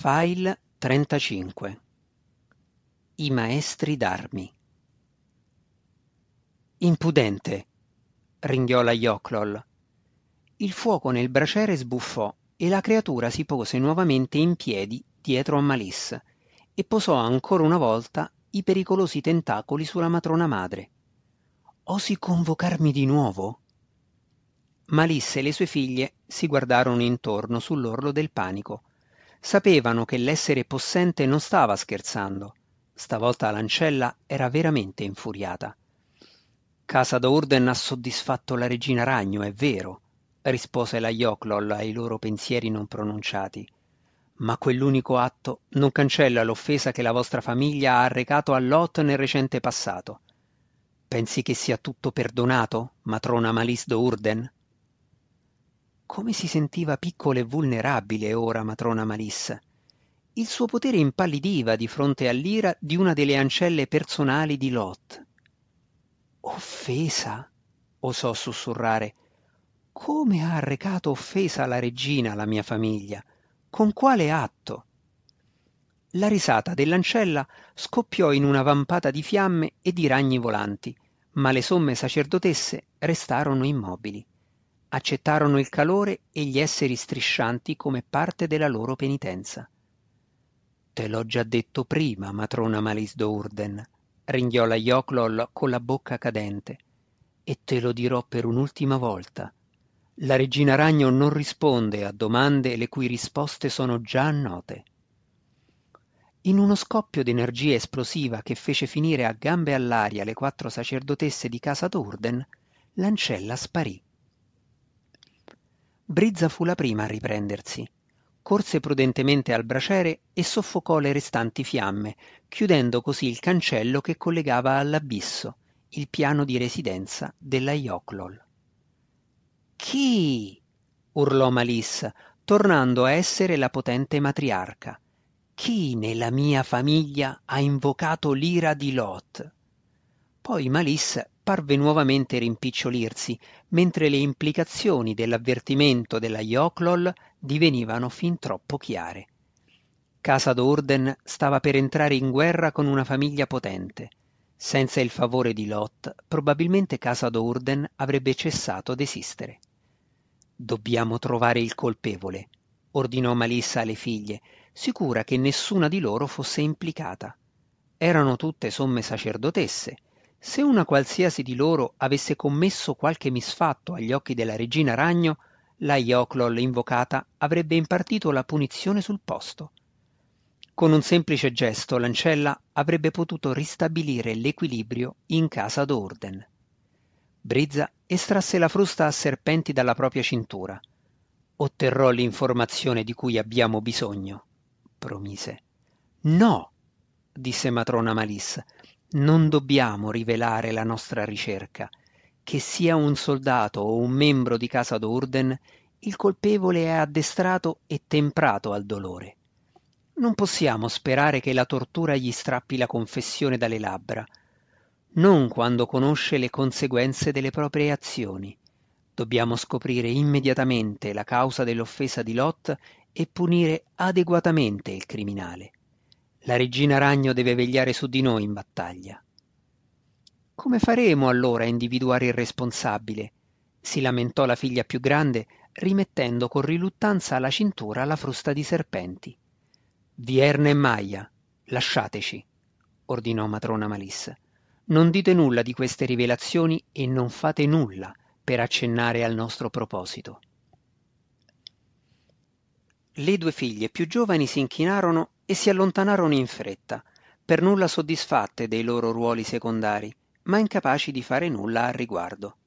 File 35 I maestri d'armi Impudente! ringhiò la Yochlol. Il fuoco nel braciere sbuffò e la creatura si pose nuovamente in piedi dietro a Malisse e posò ancora una volta i pericolosi tentacoli sulla matrona madre. Osi convocarmi di nuovo? Malisse e le sue figlie si guardarono intorno sull'orlo del panico. Sapevano che l'essere possente non stava scherzando. Stavolta l'Ancella era veramente infuriata. Casa d'Urden ha soddisfatto la regina Ragno, è vero, rispose la Yochlol ai loro pensieri non pronunciati. Ma quell'unico atto non cancella l'offesa che la vostra famiglia ha arrecato a Lot nel recente passato. Pensi che sia tutto perdonato, matrona Malis d'Urden? Come si sentiva piccola e vulnerabile ora matrona Malissa. Il suo potere impallidiva di fronte all'ira di una delle ancelle personali di Lot. Offesa? osò sussurrare. Come ha arrecato offesa alla regina la mia famiglia? Con quale atto? La risata dell'ancella scoppiò in una vampata di fiamme e di ragni volanti, ma le somme sacerdotesse restarono immobili accettarono il calore e gli esseri striscianti come parte della loro penitenza. Te l'ho già detto prima, matrona Malis d'Urden, ringhiò la Yochlol con la bocca cadente, e te lo dirò per un'ultima volta. La regina ragno non risponde a domande le cui risposte sono già note. In uno scoppio d'energia esplosiva che fece finire a gambe all'aria le quattro sacerdotesse di casa d'Urden, l'ancella sparì. Brizza fu la prima a riprendersi. Corse prudentemente al braciere e soffocò le restanti fiamme, chiudendo così il cancello che collegava all'abisso, il piano di residenza della Yochlol. Chi? urlò Malissa, tornando a essere la potente matriarca. Chi nella mia famiglia ha invocato l'ira di Lot? Poi Malissa parve nuovamente rimpicciolirsi, mentre le implicazioni dell'avvertimento della Yochlol divenivano fin troppo chiare. Casa d'Urden stava per entrare in guerra con una famiglia potente. Senza il favore di Lot, probabilmente Casa d'Urden avrebbe cessato d'esistere. Dobbiamo trovare il colpevole, ordinò Malissa alle figlie, sicura che nessuna di loro fosse implicata. Erano tutte somme sacerdotesse, se una qualsiasi di loro avesse commesso qualche misfatto agli occhi della regina ragno, la Yochlol invocata avrebbe impartito la punizione sul posto. Con un semplice gesto l'ancella avrebbe potuto ristabilire l'equilibrio in casa d'Orden. Brizza estrasse la frusta a serpenti dalla propria cintura. Otterrò l'informazione di cui abbiamo bisogno, promise. No, disse matrona Malis, non dobbiamo rivelare la nostra ricerca. Che sia un soldato o un membro di casa d'Urden, il colpevole è addestrato e temprato al dolore. Non possiamo sperare che la tortura gli strappi la confessione dalle labbra, non quando conosce le conseguenze delle proprie azioni. Dobbiamo scoprire immediatamente la causa dell'offesa di Lot e punire adeguatamente il criminale. La regina ragno deve vegliare su di noi in battaglia. Come faremo allora a individuare il responsabile? si lamentò la figlia più grande, rimettendo con riluttanza alla cintura la frusta di serpenti. Vierna e Maia, lasciateci, ordinò matrona Malissa. Non dite nulla di queste rivelazioni e non fate nulla per accennare al nostro proposito. Le due figlie più giovani si inchinarono e si allontanarono in fretta, per nulla soddisfatte dei loro ruoli secondari, ma incapaci di fare nulla al riguardo.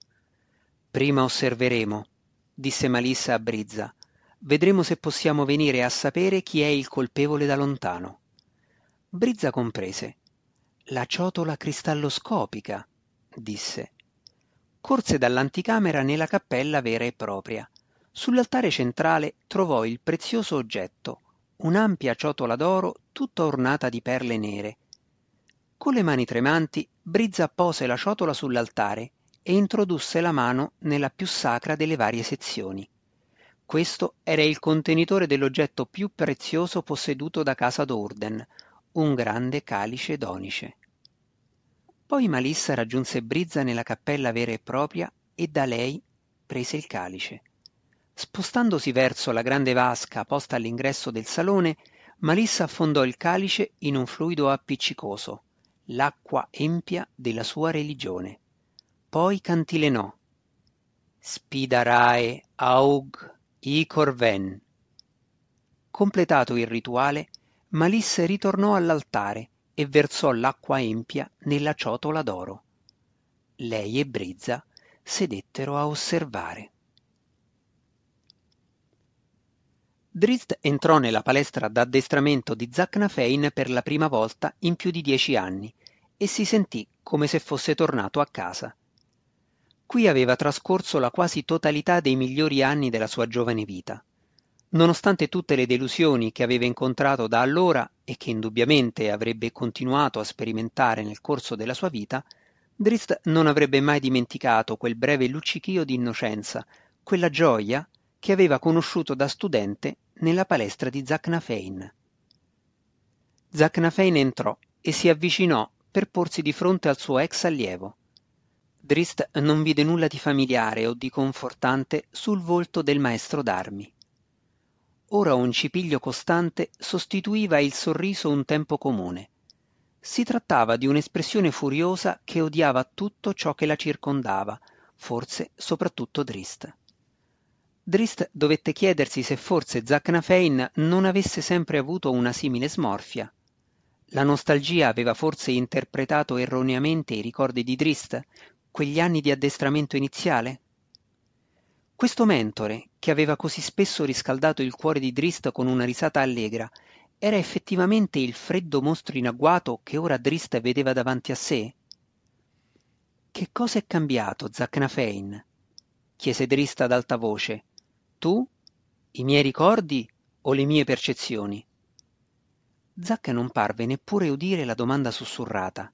Prima osserveremo, disse Malissa a Brizza. Vedremo se possiamo venire a sapere chi è il colpevole da lontano. Brizza comprese. La ciotola cristalloscopica, disse. Corse dall'anticamera nella cappella vera e propria. Sull'altare centrale trovò il prezioso oggetto, un'ampia ciotola d'oro tutta ornata di perle nere. Con le mani tremanti, Brizza pose la ciotola sull'altare e introdusse la mano nella più sacra delle varie sezioni. Questo era il contenitore dell'oggetto più prezioso posseduto da casa d'Orden, un grande calice d'onice. Poi Malissa raggiunse Brizza nella cappella vera e propria e da lei prese il calice. Spostandosi verso la grande vasca posta all'ingresso del salone, Malissa affondò il calice in un fluido appiccicoso, l'acqua empia della sua religione. Poi cantilenò. Spidarae aug icor ven. Completato il rituale, Malisse ritornò all'altare e versò l'acqua empia nella ciotola d'oro. Lei e Brizza sedettero a osservare. Drizzt entrò nella palestra d'addestramento di Zacnafein per la prima volta in più di dieci anni e si sentì come se fosse tornato a casa. Qui aveva trascorso la quasi totalità dei migliori anni della sua giovane vita. Nonostante tutte le delusioni che aveva incontrato da allora e che indubbiamente avrebbe continuato a sperimentare nel corso della sua vita, Drist non avrebbe mai dimenticato quel breve luccichio di innocenza, quella gioia che aveva conosciuto da studente nella palestra di Zacnafein. Zacnafein entrò e si avvicinò per porsi di fronte al suo ex allievo. Drist non vide nulla di familiare o di confortante sul volto del maestro d'armi. Ora un cipiglio costante sostituiva il sorriso un tempo comune. Si trattava di un'espressione furiosa che odiava tutto ciò che la circondava, forse soprattutto Drist. Drist dovette chiedersi se forse Zacnafein non avesse sempre avuto una simile smorfia. La nostalgia aveva forse interpretato erroneamente i ricordi di Drist, quegli anni di addestramento iniziale? Questo mentore, che aveva così spesso riscaldato il cuore di Drist con una risata allegra, era effettivamente il freddo mostro in agguato che ora Drist vedeva davanti a sé? Che cosa è cambiato, Zacnafein? chiese Drist ad alta voce. Tu? I miei ricordi o le mie percezioni? Zac non parve neppure udire la domanda sussurrata.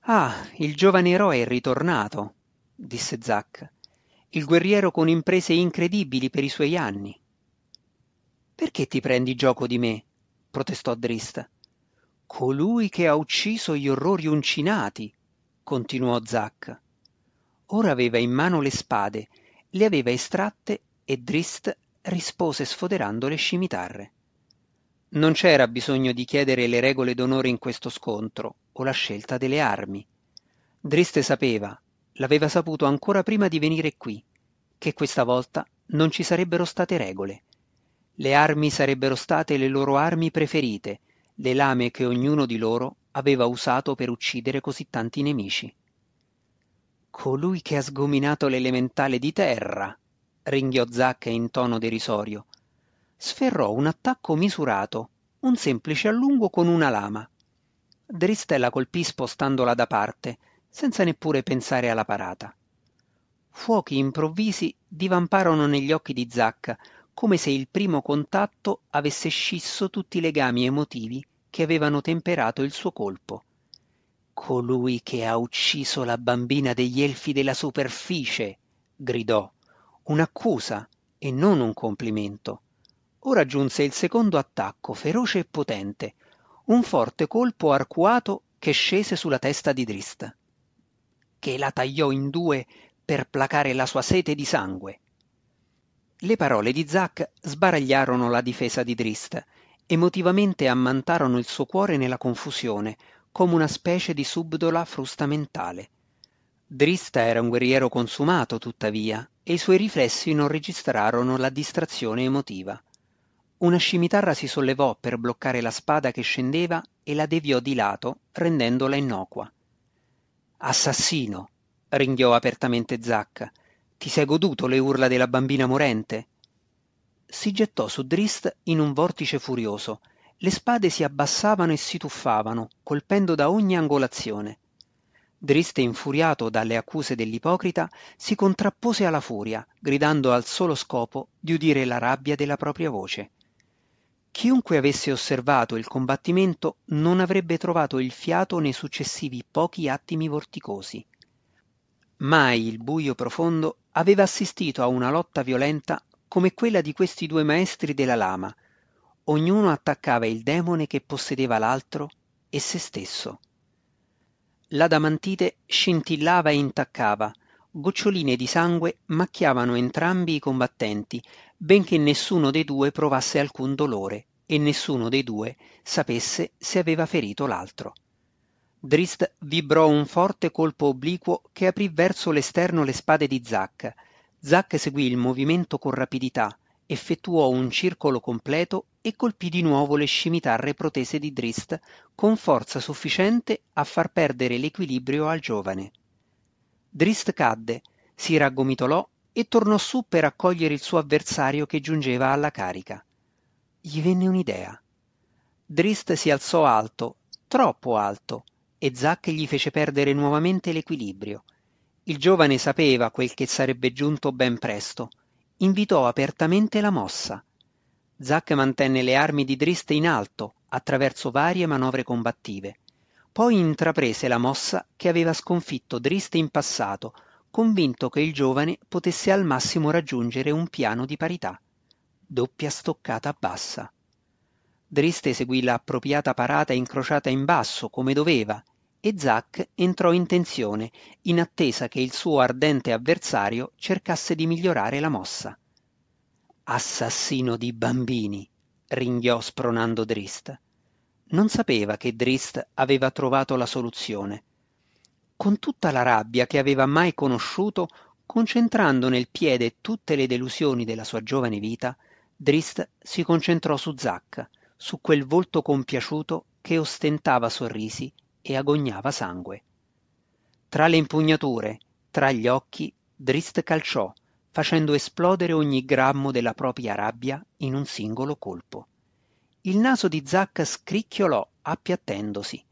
Ah, il giovane eroe è ritornato, disse Zac il guerriero con imprese incredibili per i suoi anni. Perché ti prendi gioco di me? protestò Drist. Colui che ha ucciso gli orrori uncinati, continuò Zac. Ora aveva in mano le spade, le aveva estratte e Drist rispose sfoderando le scimitarre. Non c'era bisogno di chiedere le regole d'onore in questo scontro o la scelta delle armi. Drist sapeva, l'aveva saputo ancora prima di venire qui, che questa volta non ci sarebbero state regole. Le armi sarebbero state le loro armi preferite, le lame che ognuno di loro aveva usato per uccidere così tanti nemici. Colui che ha sgominato l'elementale di terra, ringhiò Zacca in tono derisorio, sferrò un attacco misurato, un semplice allungo con una lama. Dristella colpì spostandola da parte, senza neppure pensare alla parata. Fuochi improvvisi divamparono negli occhi di Zacca, come se il primo contatto avesse scisso tutti i legami emotivi che avevano temperato il suo colpo. Colui che ha ucciso la bambina degli elfi della superficie, gridò, un'accusa e non un complimento. Ora giunse il secondo attacco, feroce e potente, un forte colpo arcuato che scese sulla testa di Drist che la tagliò in due per placare la sua sete di sangue. Le parole di Zack sbaragliarono la difesa di Drist, emotivamente ammantarono il suo cuore nella confusione, come una specie di subdola frusta mentale. Drist era un guerriero consumato, tuttavia, e i suoi riflessi non registrarono la distrazione emotiva. Una scimitarra si sollevò per bloccare la spada che scendeva e la deviò di lato, rendendola innocua. Assassino! ringhiò apertamente Zacca. Ti sei goduto le urla della bambina morente? Si gettò su Drist in un vortice furioso. Le spade si abbassavano e si tuffavano, colpendo da ogni angolazione. Drist, infuriato dalle accuse dell'ipocrita, si contrappose alla furia, gridando al solo scopo di udire la rabbia della propria voce. Chiunque avesse osservato il combattimento non avrebbe trovato il fiato nei successivi pochi attimi vorticosi. Mai il buio profondo aveva assistito a una lotta violenta come quella di questi due maestri della lama. Ognuno attaccava il demone che possedeva l'altro e se stesso. L'adamantite scintillava e intaccava, goccioline di sangue macchiavano entrambi i combattenti, benché nessuno dei due provasse alcun dolore e nessuno dei due sapesse se aveva ferito l'altro. Drist vibrò un forte colpo obliquo che aprì verso l'esterno le spade di Zack. Zack seguì il movimento con rapidità, effettuò un circolo completo e colpì di nuovo le scimitarre protese di Drist con forza sufficiente a far perdere l'equilibrio al giovane. Drist cadde, si raggomitolò e tornò su per accogliere il suo avversario che giungeva alla carica. Gli venne un'idea. Drist si alzò alto, troppo alto, e Zack gli fece perdere nuovamente l'equilibrio. Il giovane sapeva quel che sarebbe giunto ben presto. Invitò apertamente la mossa. Zack mantenne le armi di Drist in alto attraverso varie manovre combattive. Poi intraprese la mossa che aveva sconfitto Drist in passato, convinto che il giovane potesse al massimo raggiungere un piano di parità. Doppia stoccata bassa. Drist eseguì l'appropriata parata incrociata in basso, come doveva, e Zack entrò in tensione, in attesa che il suo ardente avversario cercasse di migliorare la mossa. Assassino di bambini, ringhiò spronando Drist. Non sapeva che Drist aveva trovato la soluzione. Con tutta la rabbia che aveva mai conosciuto, concentrando nel piede tutte le delusioni della sua giovane vita, Drist si concentrò su Zack, su quel volto compiaciuto che ostentava sorrisi e agognava sangue. Tra le impugnature, tra gli occhi, Drist calciò, facendo esplodere ogni grammo della propria rabbia in un singolo colpo. Il naso di Zack scricchiolò appiattendosi.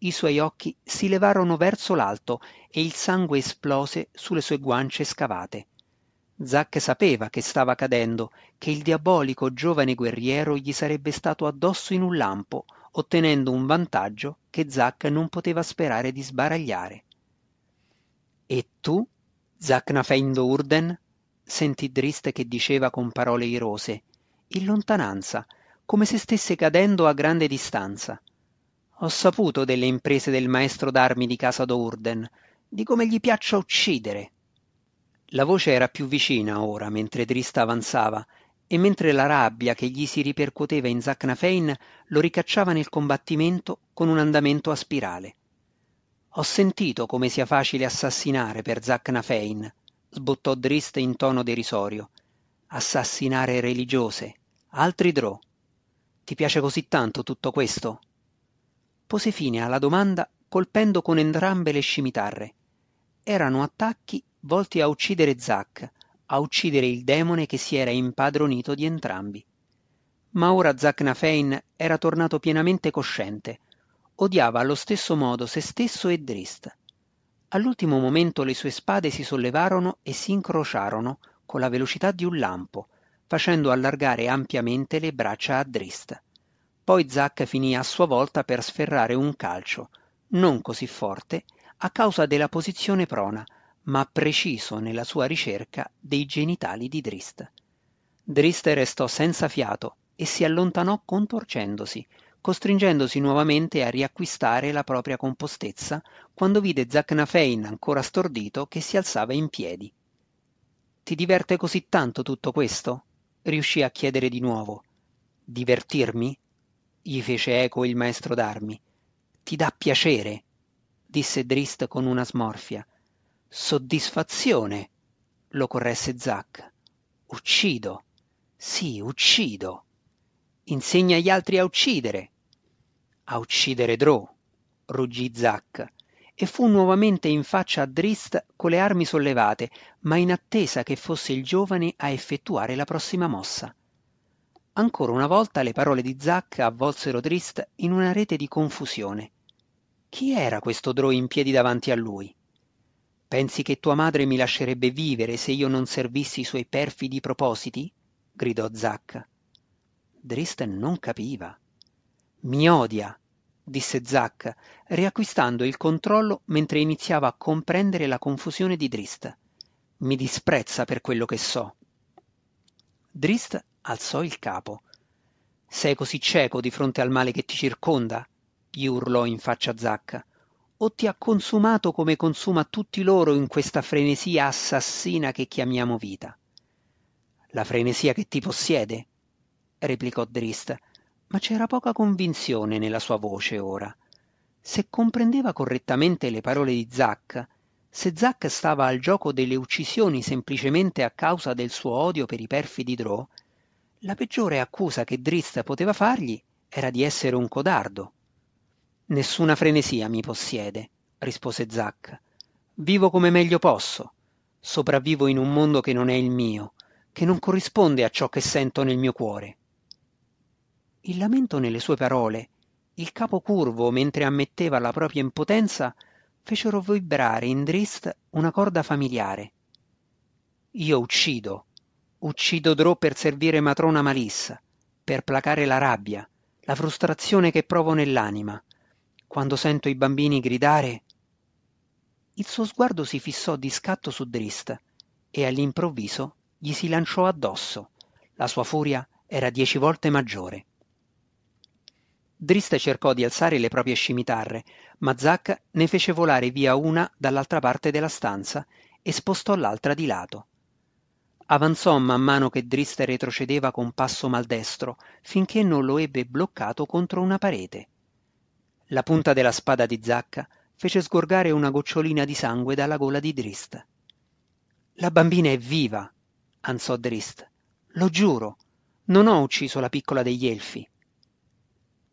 I suoi occhi si levarono verso l'alto e il sangue esplose sulle sue guance scavate. Zack sapeva che stava cadendo, che il diabolico giovane guerriero gli sarebbe stato addosso in un lampo, ottenendo un vantaggio che Zack non poteva sperare di sbaragliare. E tu, Zack Nafeindo Urden? Sentì Drist che diceva con parole irose, in lontananza, come se stesse cadendo a grande distanza. Ho saputo delle imprese del maestro d'armi di casa d'Urden, di come gli piaccia uccidere, la voce era più vicina ora mentre Drista avanzava e mentre la rabbia che gli si ripercuoteva in Zacnafein lo ricacciava nel combattimento con un andamento a spirale. Ho sentito come sia facile assassinare per Zacnafein, sbottò Drist in tono derisorio. Assassinare religiose, altri drò. Ti piace così tanto tutto questo? Pose fine alla domanda colpendo con entrambe le scimitarre. Erano attacchi volti a uccidere Zack, a uccidere il demone che si era impadronito di entrambi. Ma ora Zack Nafein era tornato pienamente cosciente. Odiava allo stesso modo se stesso e Drist. All'ultimo momento le sue spade si sollevarono e si incrociarono con la velocità di un lampo, facendo allargare ampiamente le braccia a Drist. Poi Zack finì a sua volta per sferrare un calcio, non così forte, a causa della posizione prona, ma preciso nella sua ricerca dei genitali di Drist. Drist restò senza fiato e si allontanò contorcendosi, costringendosi nuovamente a riacquistare la propria compostezza quando vide Zacnafein ancora stordito che si alzava in piedi. Ti diverte così tanto tutto questo? riuscì a chiedere di nuovo. Divertirmi? gli fece eco il maestro d'armi. Ti dà piacere? disse Drist con una smorfia. Soddisfazione, lo corresse Zack. Uccido. Sì, uccido. Insegna agli altri a uccidere. A uccidere Drow, ruggì Zack, e fu nuovamente in faccia a Drist con le armi sollevate, ma in attesa che fosse il giovane a effettuare la prossima mossa. Ancora una volta le parole di Zack avvolsero Drist in una rete di confusione. Chi era questo Drow in piedi davanti a lui? Pensi che tua madre mi lascerebbe vivere se io non servissi i suoi perfidi propositi? gridò Zack. Drist non capiva. Mi odia, disse Zack, riacquistando il controllo mentre iniziava a comprendere la confusione di Drist. Mi disprezza per quello che so. Drist alzò il capo. Sei così cieco di fronte al male che ti circonda? gli urlò in faccia Zacca. O ti ha consumato come consuma tutti loro in questa frenesia assassina che chiamiamo vita? La frenesia che ti possiede? Replicò Drist, ma c'era poca convinzione nella sua voce ora. Se comprendeva correttamente le parole di Zack, se Zack stava al gioco delle uccisioni semplicemente a causa del suo odio per i perfidi Drow, la peggiore accusa che Drist poteva fargli era di essere un codardo. Nessuna frenesia mi possiede, rispose Zack. Vivo come meglio posso. Sopravvivo in un mondo che non è il mio, che non corrisponde a ciò che sento nel mio cuore. Il lamento nelle sue parole, il capo curvo mentre ammetteva la propria impotenza, fecero vibrare in Drist una corda familiare. Io uccido, uccido Drò per servire matrona Malissa, per placare la rabbia, la frustrazione che provo nell'anima. Quando sento i bambini gridare... Il suo sguardo si fissò di scatto su Drist e all'improvviso gli si lanciò addosso. La sua furia era dieci volte maggiore. Drist cercò di alzare le proprie scimitarre, ma Zack ne fece volare via una dall'altra parte della stanza e spostò l'altra di lato. Avanzò man mano che Drist retrocedeva con passo maldestro, finché non lo ebbe bloccato contro una parete. La punta della spada di Zacca fece sgorgare una gocciolina di sangue dalla gola di Drist. La bambina è viva, ansò Drist. Lo giuro, non ho ucciso la piccola degli elfi.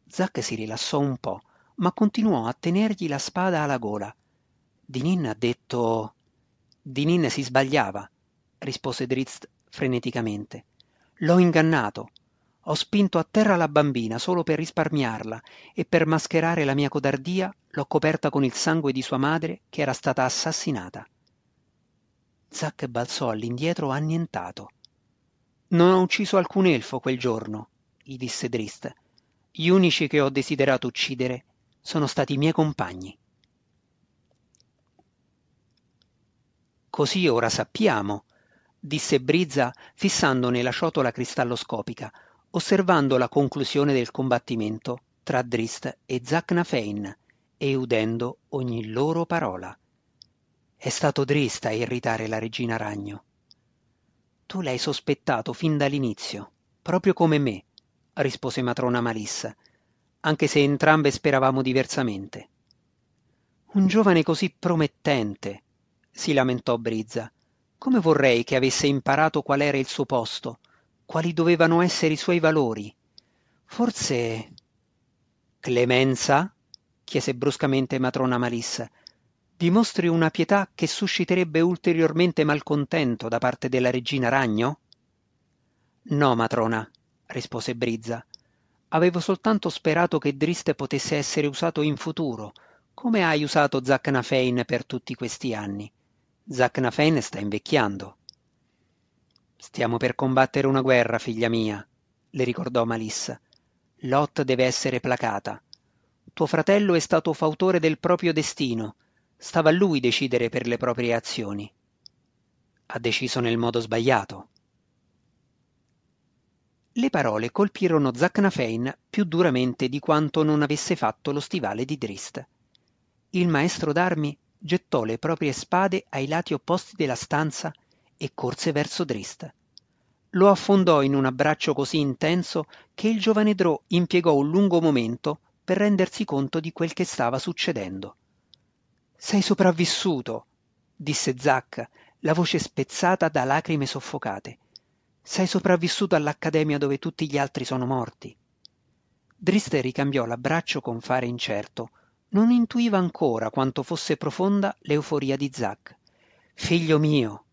Zack si rilassò un po', ma continuò a tenergli la spada alla gola. Dinin ha detto... Dinin si sbagliava, rispose Drizzt freneticamente. L'ho ingannato. Ho spinto a terra la bambina solo per risparmiarla e per mascherare la mia codardia l'ho coperta con il sangue di sua madre che era stata assassinata. Zack balzò all'indietro annientato. Non ho ucciso alcun elfo quel giorno, gli disse Drist. Gli unici che ho desiderato uccidere sono stati i miei compagni. Così ora sappiamo, disse Brizza fissandone la ciotola cristalloscopica, osservando la conclusione del combattimento tra Drist e Zacnafein e udendo ogni loro parola. È stato Drist a irritare la regina ragno. Tu l'hai sospettato fin dall'inizio, proprio come me, rispose matrona Malissa, anche se entrambe speravamo diversamente. Un giovane così promettente, si lamentò Brizza. Come vorrei che avesse imparato qual era il suo posto, quali dovevano essere i suoi valori. Forse. Clemenza? chiese bruscamente matrona Malissa. Dimostri una pietà che susciterebbe ulteriormente malcontento da parte della regina Ragno? No, matrona, rispose Brizza. Avevo soltanto sperato che Drist potesse essere usato in futuro, come hai usato Zacnafein per tutti questi anni. Zacnafein sta invecchiando. Stiamo per combattere una guerra, figlia mia, le ricordò Malissa. Lot deve essere placata. Tuo fratello è stato fautore del proprio destino. Stava a lui decidere per le proprie azioni. Ha deciso nel modo sbagliato. Le parole colpirono Zacnafein più duramente di quanto non avesse fatto lo stivale di Drist. Il maestro d'armi gettò le proprie spade ai lati opposti della stanza e corse verso Drist. Lo affondò in un abbraccio così intenso che il giovane Drò impiegò un lungo momento per rendersi conto di quel che stava succedendo. Sei sopravvissuto, disse Zac, la voce spezzata da lacrime soffocate. Sei sopravvissuto all'accademia dove tutti gli altri sono morti. Driste ricambiò l'abbraccio con fare incerto. Non intuiva ancora quanto fosse profonda l'euforia di Zack. Figlio mio!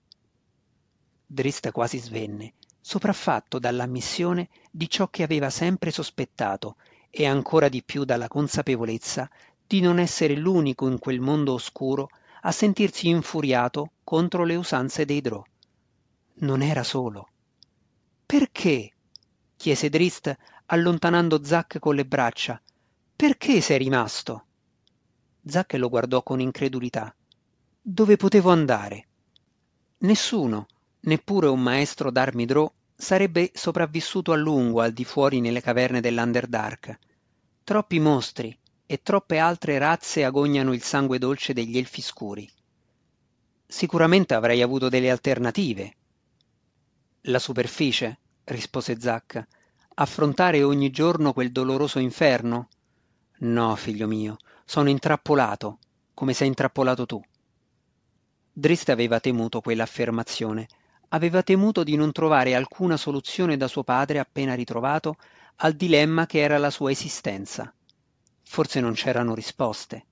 Drist quasi svenne, sopraffatto dall'ammissione di ciò che aveva sempre sospettato e ancora di più dalla consapevolezza di non essere l'unico in quel mondo oscuro a sentirsi infuriato contro le usanze dei Drò. Non era solo. Perché? chiese Drist allontanando Zack con le braccia. Perché sei rimasto? Zack lo guardò con incredulità. Dove potevo andare? Nessuno, neppure un maestro d'armi drò, sarebbe sopravvissuto a lungo al di fuori nelle caverne dell'Underdark. Troppi mostri e troppe altre razze agognano il sangue dolce degli elfi scuri. Sicuramente avrei avuto delle alternative. La superficie, rispose Zack. Affrontare ogni giorno quel doloroso inferno? No, figlio mio, sono intrappolato, come sei intrappolato tu. Drist aveva temuto quell'affermazione, aveva temuto di non trovare alcuna soluzione da suo padre appena ritrovato al dilemma che era la sua esistenza. Forse non c'erano risposte.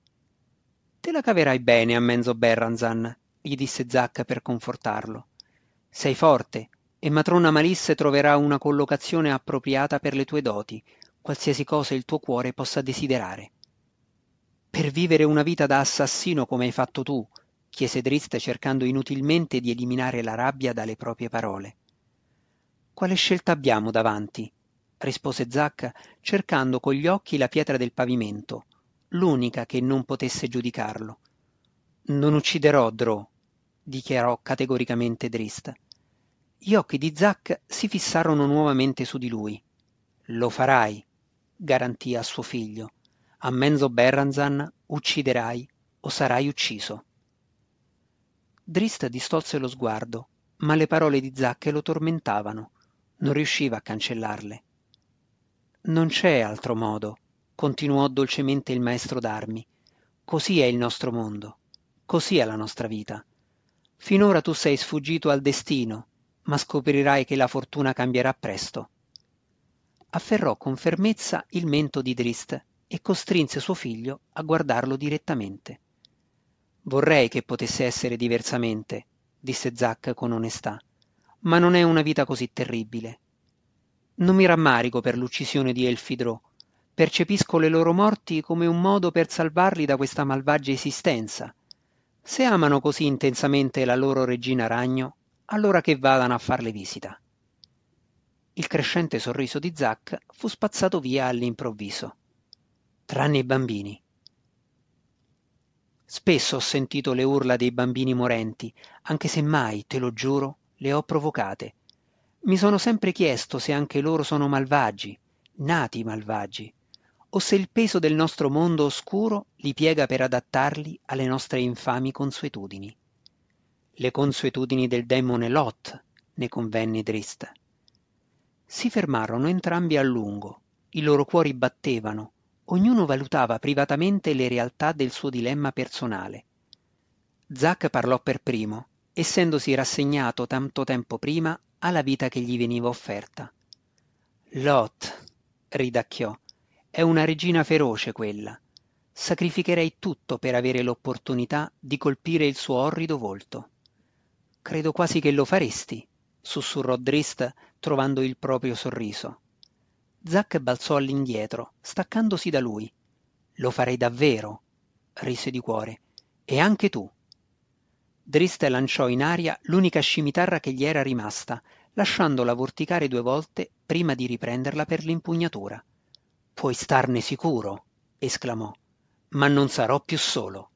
Te la caverai bene a Menzo Berranzan, gli disse Zacca per confortarlo. Sei forte e matrona Malisse troverà una collocazione appropriata per le tue doti, qualsiasi cosa il tuo cuore possa desiderare. Per vivere una vita da assassino come hai fatto tu, chiese Drist cercando inutilmente di eliminare la rabbia dalle proprie parole. Quale scelta abbiamo davanti? rispose Zacca, cercando con gli occhi la pietra del pavimento, l'unica che non potesse giudicarlo. Non ucciderò Drò, dichiarò categoricamente Drist. Gli occhi di Zack si fissarono nuovamente su di lui. Lo farai, garantì a suo figlio. A Menzo Berranzan ucciderai o sarai ucciso. Drist distolse lo sguardo, ma le parole di Zacche lo tormentavano. Non riusciva a cancellarle. Non c'è altro modo, continuò dolcemente il maestro d'armi. Così è il nostro mondo, così è la nostra vita. Finora tu sei sfuggito al destino, ma scoprirai che la fortuna cambierà presto. Afferrò con fermezza il mento di Drist e costrinse suo figlio a guardarlo direttamente. Vorrei che potesse essere diversamente, disse Zack con onestà, ma non è una vita così terribile. Non mi rammarico per l'uccisione di Elfidro. Percepisco le loro morti come un modo per salvarli da questa malvagia esistenza. Se amano così intensamente la loro regina ragno, allora che vadano a farle visita. Il crescente sorriso di Zack fu spazzato via all'improvviso. Tranne i bambini. Spesso ho sentito le urla dei bambini morenti, anche se mai, te lo giuro, le ho provocate. Mi sono sempre chiesto se anche loro sono malvagi, nati malvagi, o se il peso del nostro mondo oscuro li piega per adattarli alle nostre infami consuetudini. Le consuetudini del demone Lot, ne convenne Drist. Si fermarono entrambi a lungo, i loro cuori battevano, Ognuno valutava privatamente le realtà del suo dilemma personale. Zack parlò per primo, essendosi rassegnato tanto tempo prima alla vita che gli veniva offerta. Lot, ridacchiò, è una regina feroce quella. Sacrificherei tutto per avere l'opportunità di colpire il suo orrido volto. Credo quasi che lo faresti, sussurrò Drist trovando il proprio sorriso. Zack balzò all'indietro, staccandosi da lui. Lo farei davvero, rise di cuore. E anche tu. Drist lanciò in aria l'unica scimitarra che gli era rimasta, lasciandola vorticare due volte prima di riprenderla per l'impugnatura. Puoi starne sicuro, esclamò, ma non sarò più solo.